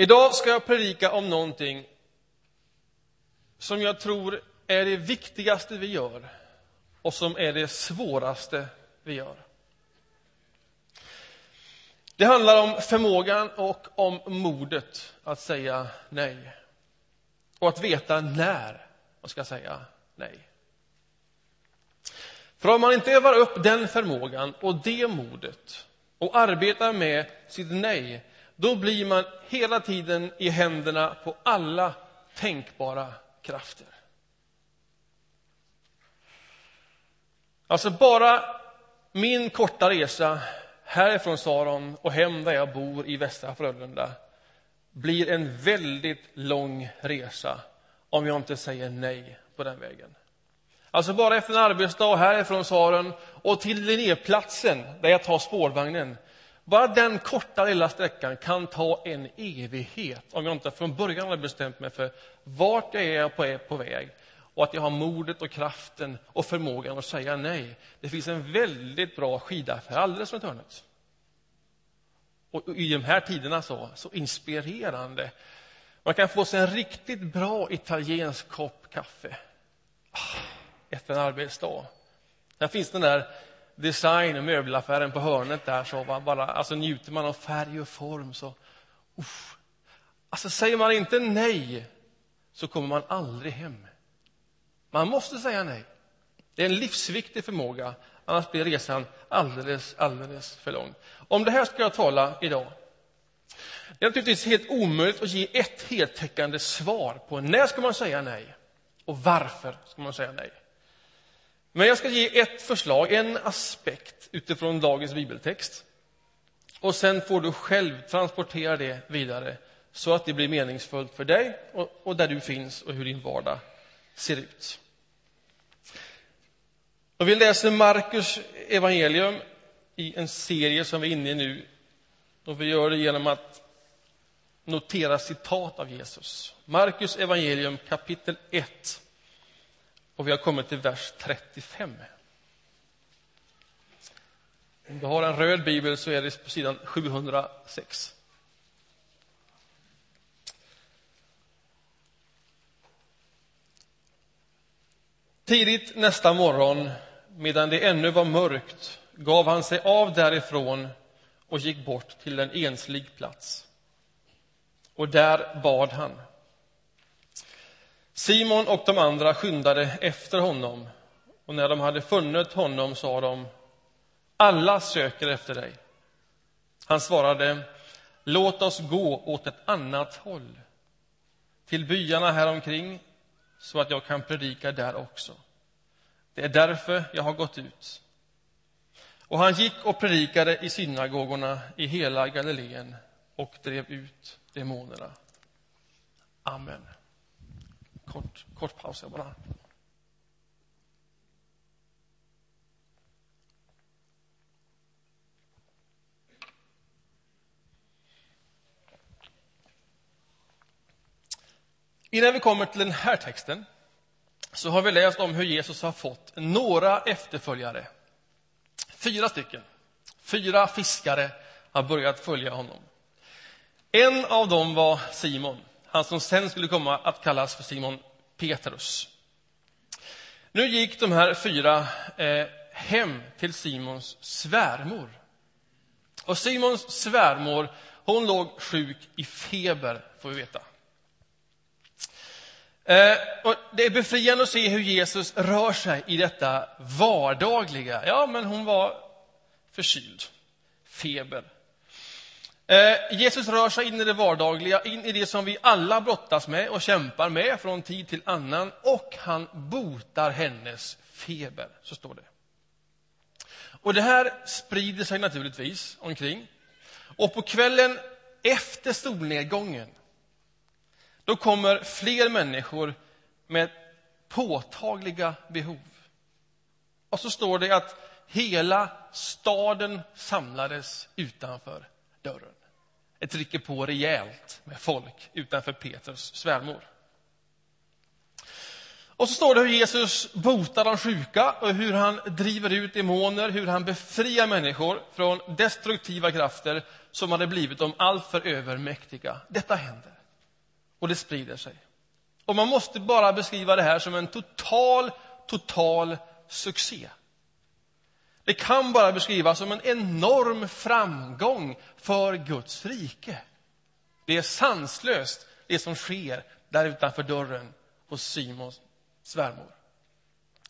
Idag ska jag predika om någonting som jag tror är det viktigaste vi gör och som är det svåraste vi gör. Det handlar om förmågan och om modet att säga nej. Och att veta när man ska säga nej. För om man inte övar upp den förmågan och det modet och arbetar med sitt nej, då blir man hela tiden i händerna på alla tänkbara krafter. Alltså bara min korta resa härifrån Saron och hem där jag bor i Västra Frölunda blir en väldigt lång resa om jag inte säger nej på den vägen. Alltså bara efter en arbetsdag härifrån Saron och till Linnéplatsen där jag tar spårvagnen. Bara den korta lilla sträckan kan ta en evighet om jag inte från början har bestämt mig för vart jag är på, är på väg och att jag har modet och kraften och förmågan att säga nej. Det finns en väldigt bra skidaffär alldeles runt hörnet. Och i de här tiderna så, så inspirerande. Man kan få sig en riktigt bra italiensk kopp kaffe ah, efter en arbetsdag. Där finns den där design och möbelaffären på hörnet där så man bara, alltså njuter man av färg och form så uff. Alltså säger man inte nej så kommer man aldrig hem. Man måste säga nej. Det är en livsviktig förmåga, annars blir resan alldeles, alldeles för lång. Om det här ska jag tala idag. Det är naturligtvis helt omöjligt att ge ett heltäckande svar på när ska man säga nej och varför ska man säga nej. Men jag ska ge ett förslag, en aspekt utifrån dagens bibeltext. Och sen får du själv transportera det vidare så att det blir meningsfullt för dig och, och där du finns och hur din vardag ser ut. Och vi läser Markus evangelium i en serie som vi är inne i nu. Och vi gör det genom att notera citat av Jesus. Markus evangelium kapitel 1. Och vi har kommit till vers 35. Om du har en röd bibel så är det på sidan 706. Tidigt nästa morgon, medan det ännu var mörkt, gav han sig av därifrån och gick bort till en enslig plats. Och där bad han. Simon och de andra skyndade efter honom och när de hade funnit honom sa de alla söker efter dig. Han svarade låt oss gå åt ett annat håll till byarna häromkring så att jag kan predika där också. Det är därför jag har gått ut. Och han gick och predikade i synagogorna i hela Galileen och drev ut demonerna. Amen. Kort, kort paus jag bara. Innan vi kommer till den här texten så har vi läst om hur Jesus har fått några efterföljare. Fyra stycken. Fyra fiskare har börjat följa honom. En av dem var Simon, han som sen skulle komma att kallas för Simon Petrus. Nu gick de här fyra eh, hem till Simons svärmor. Och Simons svärmor, hon låg sjuk i feber, får vi veta. Eh, och det är befriande att se hur Jesus rör sig i detta vardagliga. Ja, men hon var förkyld, feber. Eh, Jesus rör sig in i det vardagliga, in i det som vi alla brottas med och kämpar med från tid till annan. Och han botar hennes feber, så står det. Och det här sprider sig naturligtvis omkring. Och på kvällen efter solnedgången då kommer fler människor med påtagliga behov. Och så står det att hela staden samlades utanför dörren. Det trycker på rejält med folk utanför Petrus svärmor. Och så står det hur Jesus botar de sjuka och hur han driver ut demoner, hur han befriar människor från destruktiva krafter som hade blivit dem alltför övermäktiga. Detta händer. Och det sprider sig. Och man måste bara beskriva det här som en total, total succé. Det kan bara beskrivas som en enorm framgång för Guds rike. Det är sanslöst, det som sker där utanför dörren hos Simons svärmor.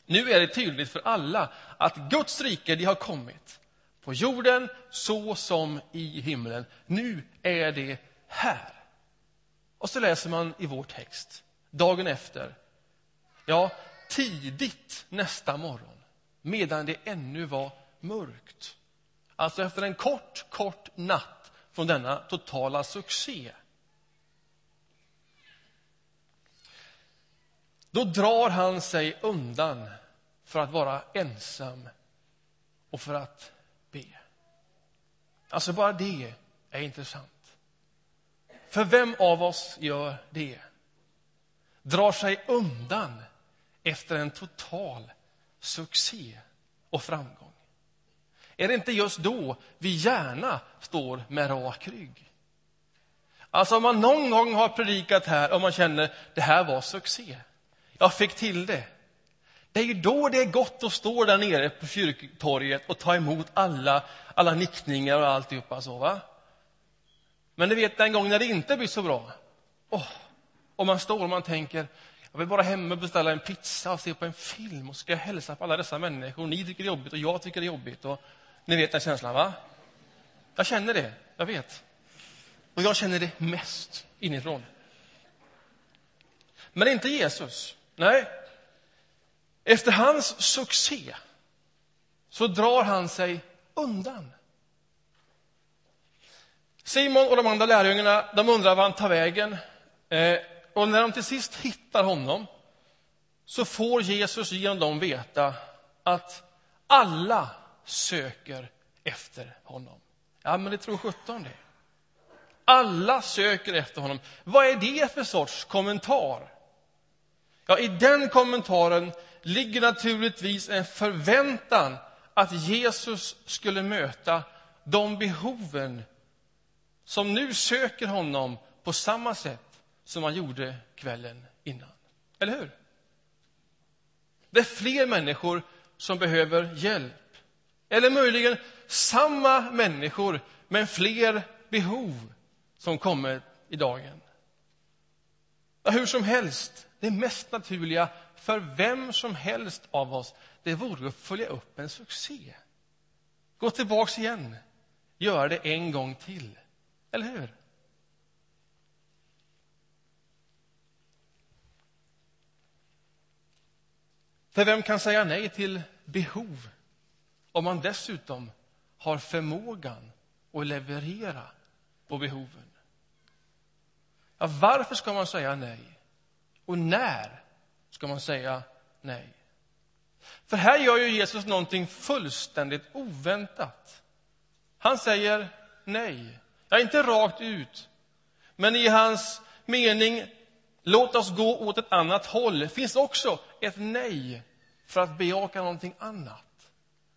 Nu är det tydligt för alla att Guds rike det har kommit på jorden så som i himlen. Nu är det här. Och så läser man i vår text, dagen efter, ja, tidigt nästa morgon, medan det ännu var mörkt. Alltså efter en kort, kort natt från denna totala succé. Då drar han sig undan för att vara ensam och för att be. Alltså, bara det är intressant. För vem av oss gör det? Drar sig undan efter en total succé och framgång. Är det inte just då vi gärna står med rak rygg? Alltså om man någon gång har predikat här och man känner det här var succé. Jag fick till det. Det är ju då det är gott att stå där nere på kyrktorget och ta emot alla, alla nickningar och alltihopa så va. Men du vet den gång när det inte blir så bra. Oh, och man står och man tänker, jag vill bara hem och beställa en pizza och se på en film och ska jag hälsa på alla dessa människor. Ni tycker det är jobbigt och jag tycker det är jobbigt. Och, ni vet den känslan, va? Jag känner det, jag vet. Och jag känner det mest inifrån. Men inte Jesus. Nej. Efter hans succé så drar han sig undan. Simon och de andra lärjungarna de undrar var han tar vägen. Eh, och när de till sist hittar honom så får Jesus genom dem veta att alla söker efter honom. Ja, men det tror sjutton det. Alla söker efter honom. Vad är det för sorts kommentar? Ja, i den kommentaren ligger naturligtvis en förväntan att Jesus skulle möta de behoven som nu söker honom på samma sätt som man gjorde kvällen innan. Eller hur? Det är fler människor som behöver hjälp. Eller möjligen samma människor, men fler behov som kommer i dagen. Ja, hur som helst, det mest naturliga för vem som helst av oss det vore att följa upp en succé. Gå tillbaks igen, göra det en gång till. Eller hur? För vem kan säga nej till behov om man dessutom har förmågan att leverera på behoven? Ja, varför ska man säga nej? Och när ska man säga nej? För här gör ju Jesus någonting fullständigt oväntat. Han säger nej. Ja, inte rakt ut, men i hans mening låt oss gå åt ett annat håll finns också ett nej för att bejaka någonting annat.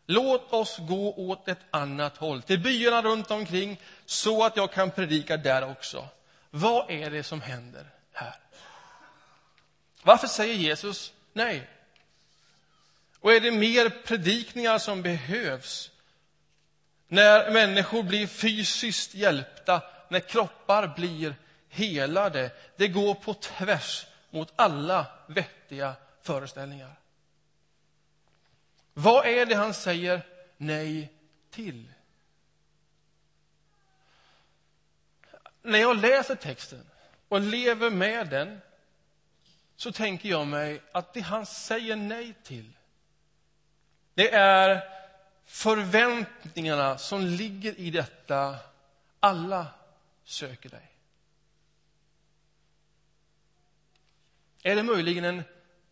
Låt oss gå åt ett annat håll, till byarna runt omkring så att jag kan predika där också. Vad är det som händer här? Varför säger Jesus nej? Och är det mer predikningar som behövs när människor blir fysiskt hjälpta, när kroppar blir helade? Det går på tvärs mot alla vettiga föreställningar. Vad är det han säger nej till? När jag läser texten och lever med den så tänker jag mig att det han säger nej till det är förväntningarna som ligger i detta alla söker dig. Är det möjligen en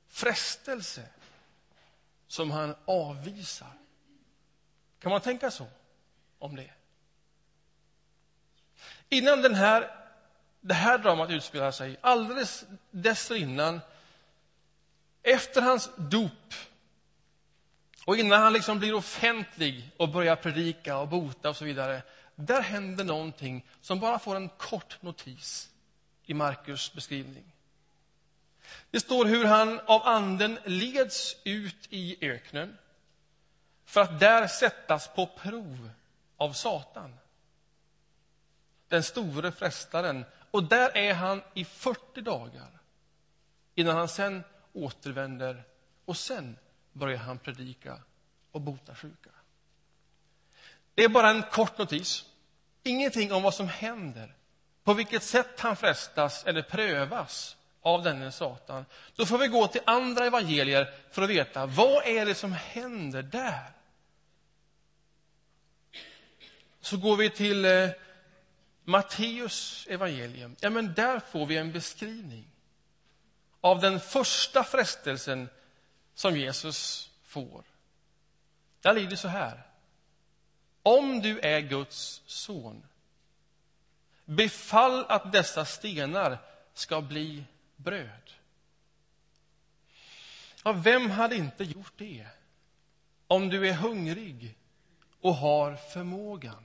frestelse som han avvisar? Kan man tänka så om det? Innan den här, det här dramat utspelar sig, alldeles dessförinnan Efter hans dop och innan han liksom blir offentlig och börjar predika och bota och så vidare, där händer någonting som bara får en kort notis i Markus beskrivning. Det står hur han av anden leds ut i öknen för att där sättas på prov av Satan. Den store frestaren. Och där är han i 40 dagar innan han sen återvänder och sen börjar han predika och bota sjuka. Det är bara en kort notis. Ingenting om vad som händer, på vilket sätt han frestas eller prövas av denne Satan. Då får vi gå till andra evangelier för att veta vad är det som händer där. Så går vi till eh, Matteus evangelium. Ja, men där får vi en beskrivning av den första frestelsen som Jesus får. Där lyder så här. Om du är Guds son, befall att dessa stenar ska bli bröd. Ja, vem hade inte gjort det? Om du är hungrig och har förmågan.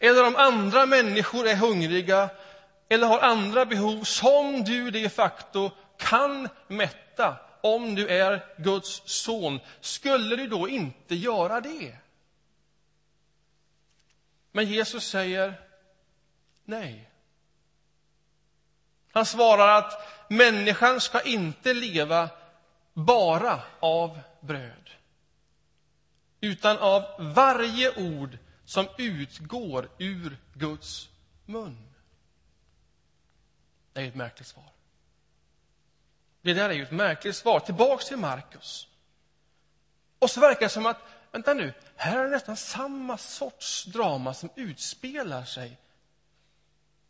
Eller om andra människor är hungriga eller har andra behov som du de facto kan mätta om du är Guds son, skulle du då inte göra det? Men Jesus säger nej. Han svarar att människan ska inte leva bara av bröd utan av varje ord som utgår ur Guds mun. Det är ett märkligt svar. Det där är ju ett märkligt svar. Tillbaks till Markus. Och så verkar det som att, vänta nu, här är det nästan samma sorts drama som utspelar sig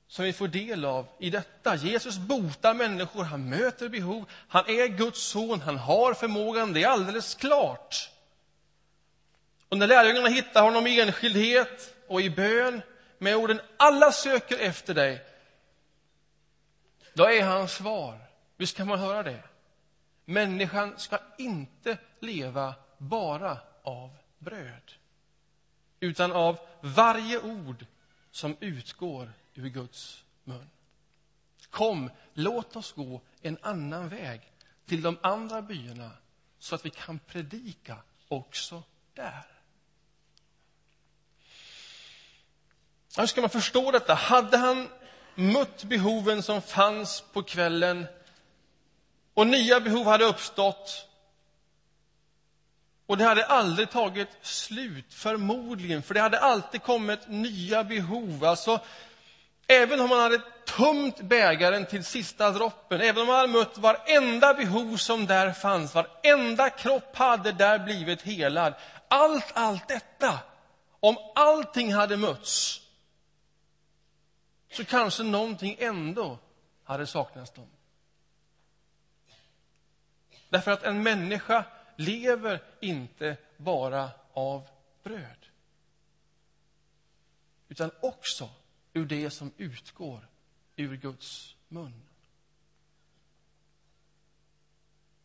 som vi får del av i detta. Jesus botar människor, han möter behov, han är Guds son, han har förmågan, det är alldeles klart. Och när lärjungarna hittar honom i enskildhet och i bön med orden alla söker efter dig, då är hans svar, visst kan man höra det, människan ska inte leva bara av bröd, utan av varje ord som utgår ur Guds mun. Kom, låt oss gå en annan väg till de andra byarna så att vi kan predika också där. Hur ska man förstå detta? Hade han mött behoven som fanns på kvällen och nya behov hade uppstått och det hade aldrig tagit slut, förmodligen, för det hade alltid kommit nya behov. Alltså, även om man hade tömt bägaren till sista droppen, även om man hade mött varenda behov som där fanns, varenda kropp hade där blivit helad. Allt, allt detta, om allting hade mötts, så kanske någonting ändå hade saknats dem. Därför att en människa lever inte bara av bröd utan också ur det som utgår ur Guds mun.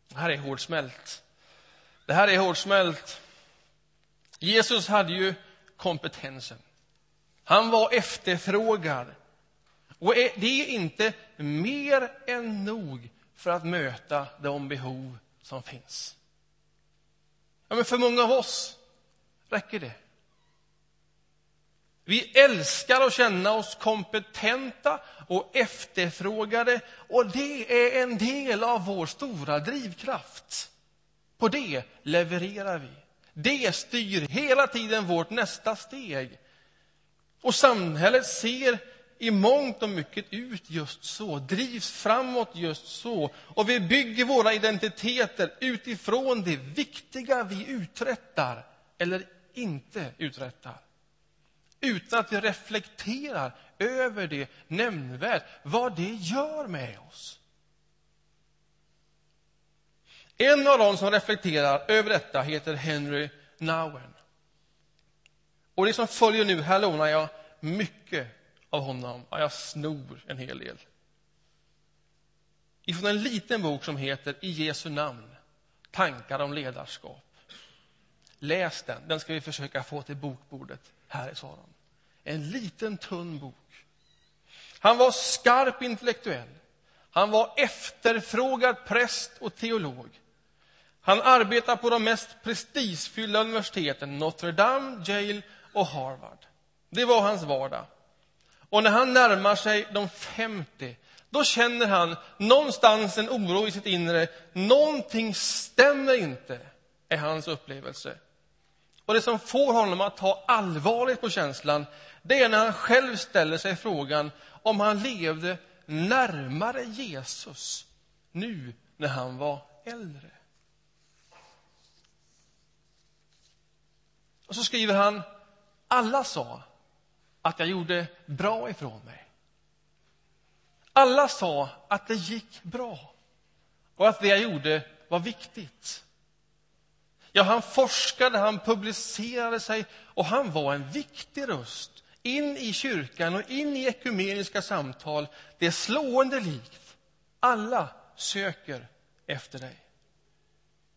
Det här är hårdsmält. Det här är hårdsmält. Jesus hade ju kompetensen. Han var efterfrågad. Och det är inte mer än nog för att möta de behov som finns. Ja, men för många av oss räcker det. Vi älskar att känna oss kompetenta och efterfrågade och det är en del av vår stora drivkraft. På det levererar vi. Det styr hela tiden vårt nästa steg. Och samhället ser i mångt och mycket ut just så, drivs framåt just så. Och vi bygger våra identiteter utifrån det viktiga vi uträttar eller inte uträttar. Utan att vi reflekterar över det nämnvärt, vad det gör med oss. En av dem som reflekterar över detta heter Henry Nowen. Och det som följer nu, här lånar jag mycket av honom. Ja, jag snor en hel del. ifrån en liten bok som heter I Jesu namn, tankar om ledarskap. Läs den, den ska vi försöka få till bokbordet här i Saron. En liten tunn bok. Han var skarp intellektuell. Han var efterfrågad präst och teolog. Han arbetade på de mest prestigefyllda universiteten, Notre Dame, Yale och Harvard. Det var hans vardag. Och när han närmar sig de 50, då känner han någonstans en oro i sitt inre. Någonting stämmer inte, är hans upplevelse. Och det som får honom att ta allvarligt på känslan, det är när han själv ställer sig frågan om han levde närmare Jesus nu när han var äldre. Och så skriver han, alla sa att jag gjorde bra ifrån mig. Alla sa att det gick bra och att det jag gjorde var viktigt. Ja, han forskade, han publicerade sig och han var en viktig röst in i kyrkan och in i ekumeniska samtal. Det är slående likt. Alla söker efter dig.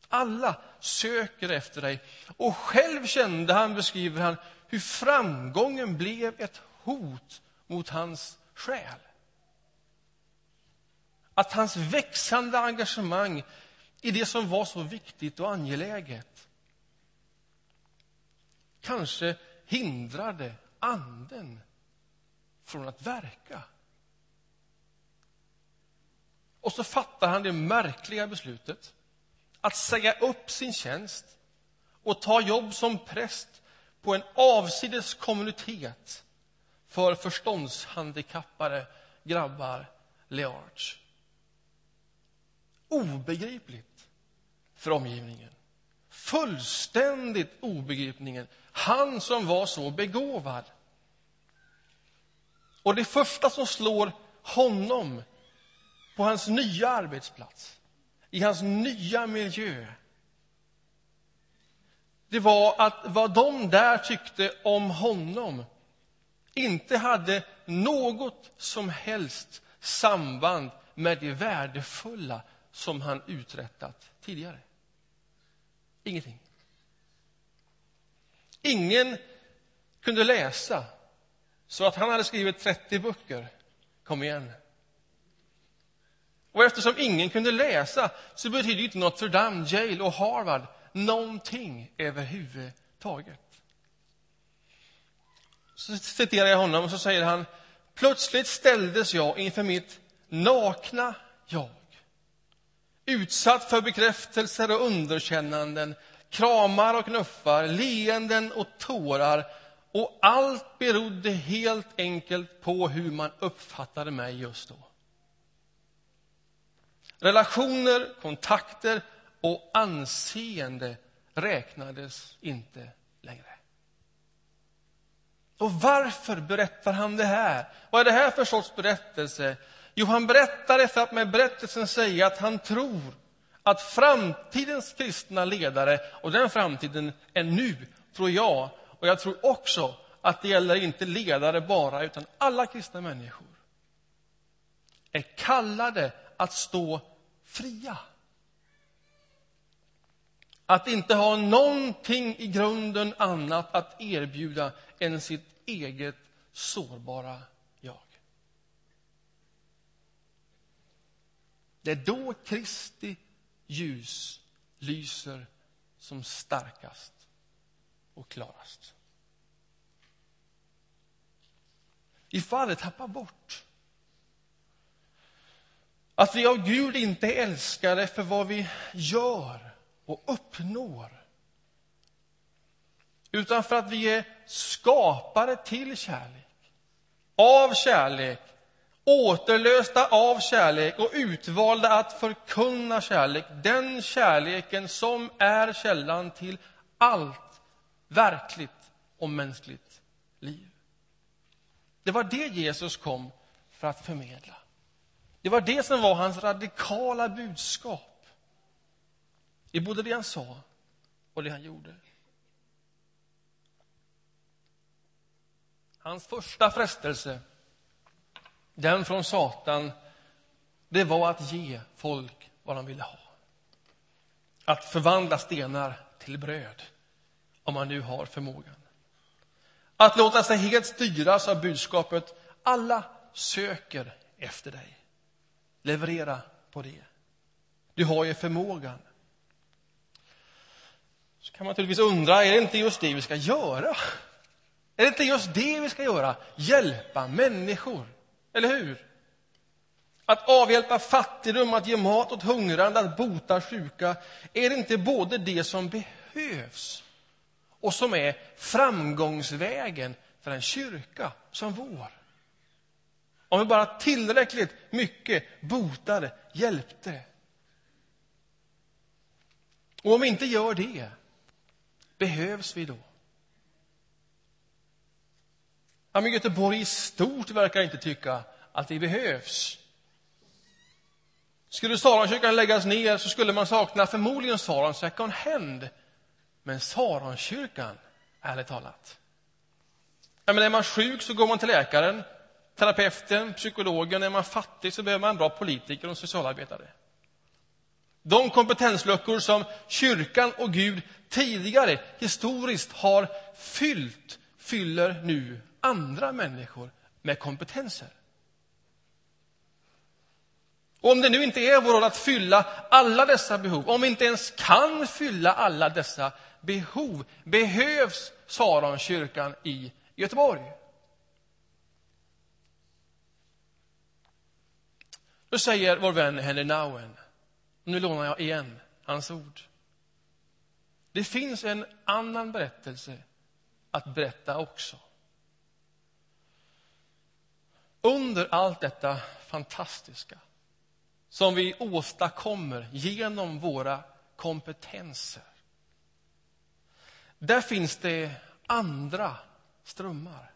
Alla söker efter dig. Och själv kände han, beskriver han, hur framgången blev ett hot mot hans själ. Att hans växande engagemang i det som var så viktigt och angeläget kanske hindrade anden från att verka. Och så fattar han det märkliga beslutet att säga upp sin tjänst och ta jobb som präst på en avsides kommunitet för förståndshandikappade grabbar, Learch. Obegripligt för omgivningen. Fullständigt obegripningen. Han som var så begåvad. Och det första som slår honom på hans nya arbetsplats, i hans nya miljö, det var att vad de där tyckte om honom inte hade något som helst samband med det värdefulla som han uträttat tidigare. Ingenting. Ingen kunde läsa, så att han hade skrivit 30 böcker. Kom igen. Och eftersom ingen kunde läsa så betyder inte för Dame, Yale och Harvard någonting överhuvudtaget. Så citerar jag honom och så säger han Plötsligt ställdes jag inför mitt nakna jag. Utsatt för bekräftelser och underkännanden, kramar och knuffar, leenden och tårar. Och allt berodde helt enkelt på hur man uppfattade mig just då. Relationer, kontakter och anseende räknades inte längre. Och varför berättar han det här? Vad är det här för sorts berättelse? Jo, han berättar det för att med berättelsen säga att han tror att framtidens kristna ledare, och den framtiden är nu, tror jag, och jag tror också att det gäller inte ledare bara, utan alla kristna människor, är kallade att stå fria. Att inte ha någonting i grunden annat att erbjuda än sitt eget sårbara jag. Det är då Kristi ljus lyser som starkast och klarast. Vi får aldrig tappa bort. Att vi av Gud inte är älskade för vad vi gör och uppnår. Utan för att vi är skapade till kärlek, av kärlek, återlösta av kärlek och utvalda att förkunna kärlek. Den kärleken som är källan till allt verkligt och mänskligt liv. Det var det Jesus kom för att förmedla. Det var det som var hans radikala budskap i både det han sa och det han gjorde. Hans första frestelse, den från Satan, det var att ge folk vad de ville ha. Att förvandla stenar till bröd, om man nu har förmågan. Att låta sig helt styras av budskapet alla söker efter dig. Leverera på det. Du har ju förmågan. Så kan man naturligtvis undra, är det inte just det vi ska göra? Är det inte just det vi ska göra? Hjälpa människor, eller hur? Att avhjälpa fattigdom, att ge mat åt hungrande, att bota sjuka. Är det inte både det som behövs och som är framgångsvägen för en kyrka som vår? Om vi bara tillräckligt mycket botade, hjälpte. Och om vi inte gör det, behövs vi då? Ja, men Göteborg i stort verkar inte tycka att vi behövs. Skulle Saronkyrkan läggas ner så skulle man sakna förmodligen Saron second hand. Men Saronkyrkan, ärligt talat. Ja, men är man sjuk så går man till läkaren, terapeuten, psykologen. Är man fattig så behöver man en bra politiker och socialarbetare. De kompetensluckor som kyrkan och Gud tidigare historiskt har fyllt fyller nu andra människor med kompetenser. Och om det nu inte är vår roll att fylla alla dessa behov, om vi inte ens kan fylla alla dessa behov, behövs Saronkyrkan i Göteborg. Då säger vår vän Henry Nauen, nu lånar jag igen hans ord. Det finns en annan berättelse att berätta också. Under allt detta fantastiska som vi åstadkommer genom våra kompetenser. Där finns det andra strömmar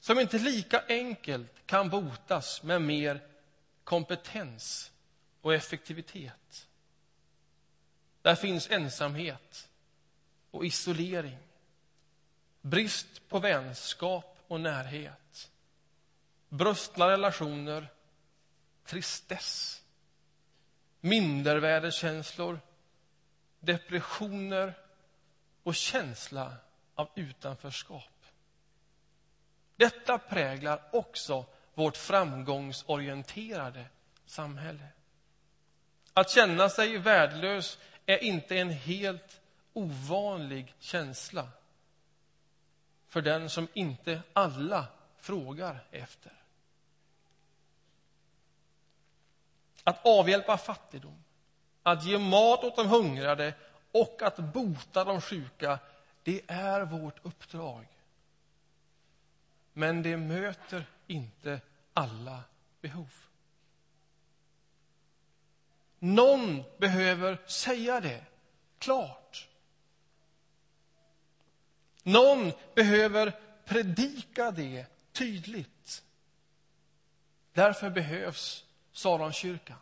som inte lika enkelt kan botas med mer kompetens och effektivitet. Där finns ensamhet och isolering, brist på vänskap och närhet, brustna relationer tristess, mindervärdeskänslor, depressioner och känsla av utanförskap. Detta präglar också vårt framgångsorienterade samhälle. Att känna sig värdelös är inte en helt ovanlig känsla för den som inte alla frågar efter. Att avhjälpa fattigdom, att ge mat åt de hungrade och att bota de sjuka, det är vårt uppdrag. Men det möter inte alla behov. Någon behöver säga det klart. Någon behöver predika det tydligt. Därför behövs Saronkyrkan.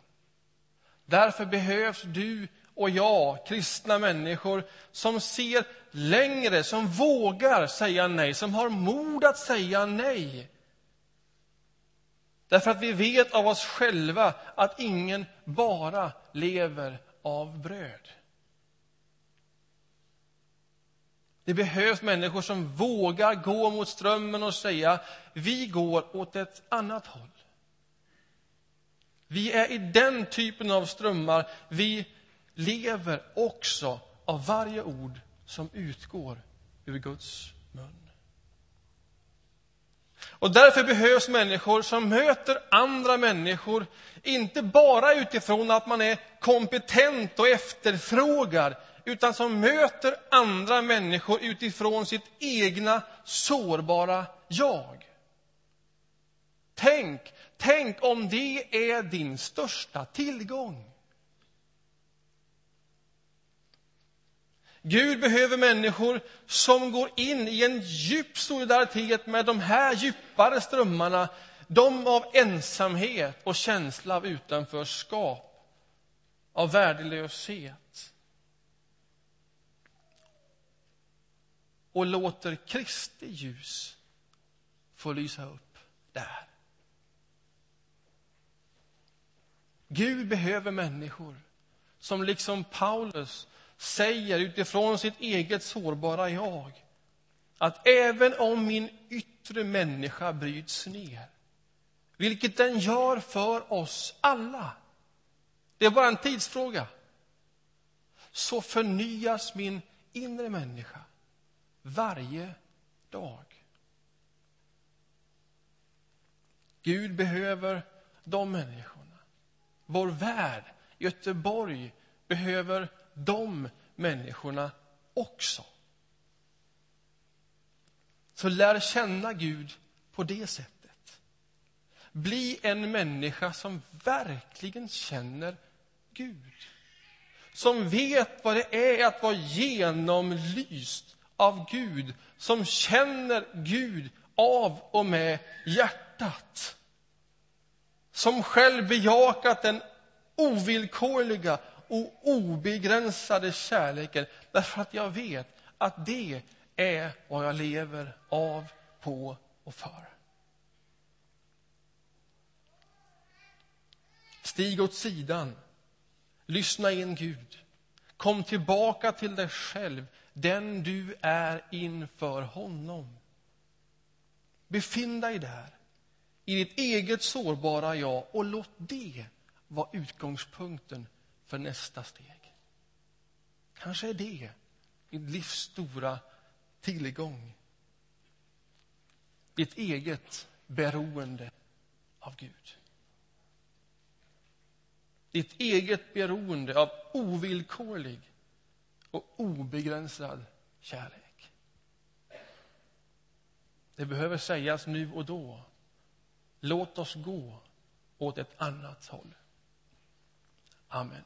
Därför behövs du och jag, kristna människor, som ser längre, som vågar säga nej, som har mod att säga nej. Därför att vi vet av oss själva att ingen bara lever av bröd. Det behövs människor som vågar gå mot strömmen och säga vi går åt ett annat håll. Vi är i den typen av strömmar. Vi lever också av varje ord som utgår ur Guds mun. Och därför behövs människor som möter andra människor, inte bara utifrån att man är kompetent och efterfrågar, utan som möter andra människor utifrån sitt egna sårbara jag. Tänk Tänk om det är din största tillgång. Gud behöver människor som går in i en djup solidaritet med de här djupare strömmarna. De av ensamhet och känsla av utanförskap, av värdelöshet. Och låter Kristi ljus få lysa upp där. Gud behöver människor som liksom Paulus säger utifrån sitt eget sårbara jag att även om min yttre människa bryts ner, vilket den gör för oss alla, det är bara en tidsfråga, så förnyas min inre människa varje dag. Gud behöver de människorna. Vår värld, Göteborg, behöver de människorna också. Så lär känna Gud på det sättet. Bli en människa som verkligen känner Gud. Som vet vad det är att vara genomlyst av Gud. Som känner Gud av och med hjärtat. Som själv bejakat den ovillkorliga och obegränsade kärleken därför att jag vet att det är vad jag lever av, på och för. Stig åt sidan. Lyssna in Gud. Kom tillbaka till dig själv, den du är inför honom. Befinn dig där, i ditt eget sårbara jag och låt det vara utgångspunkten för nästa steg. Kanske är det ditt livs stora tillgång. Ditt eget beroende av Gud. Ditt eget beroende av ovillkorlig och obegränsad kärlek. Det behöver sägas nu och då. Låt oss gå åt ett annat håll. Amen.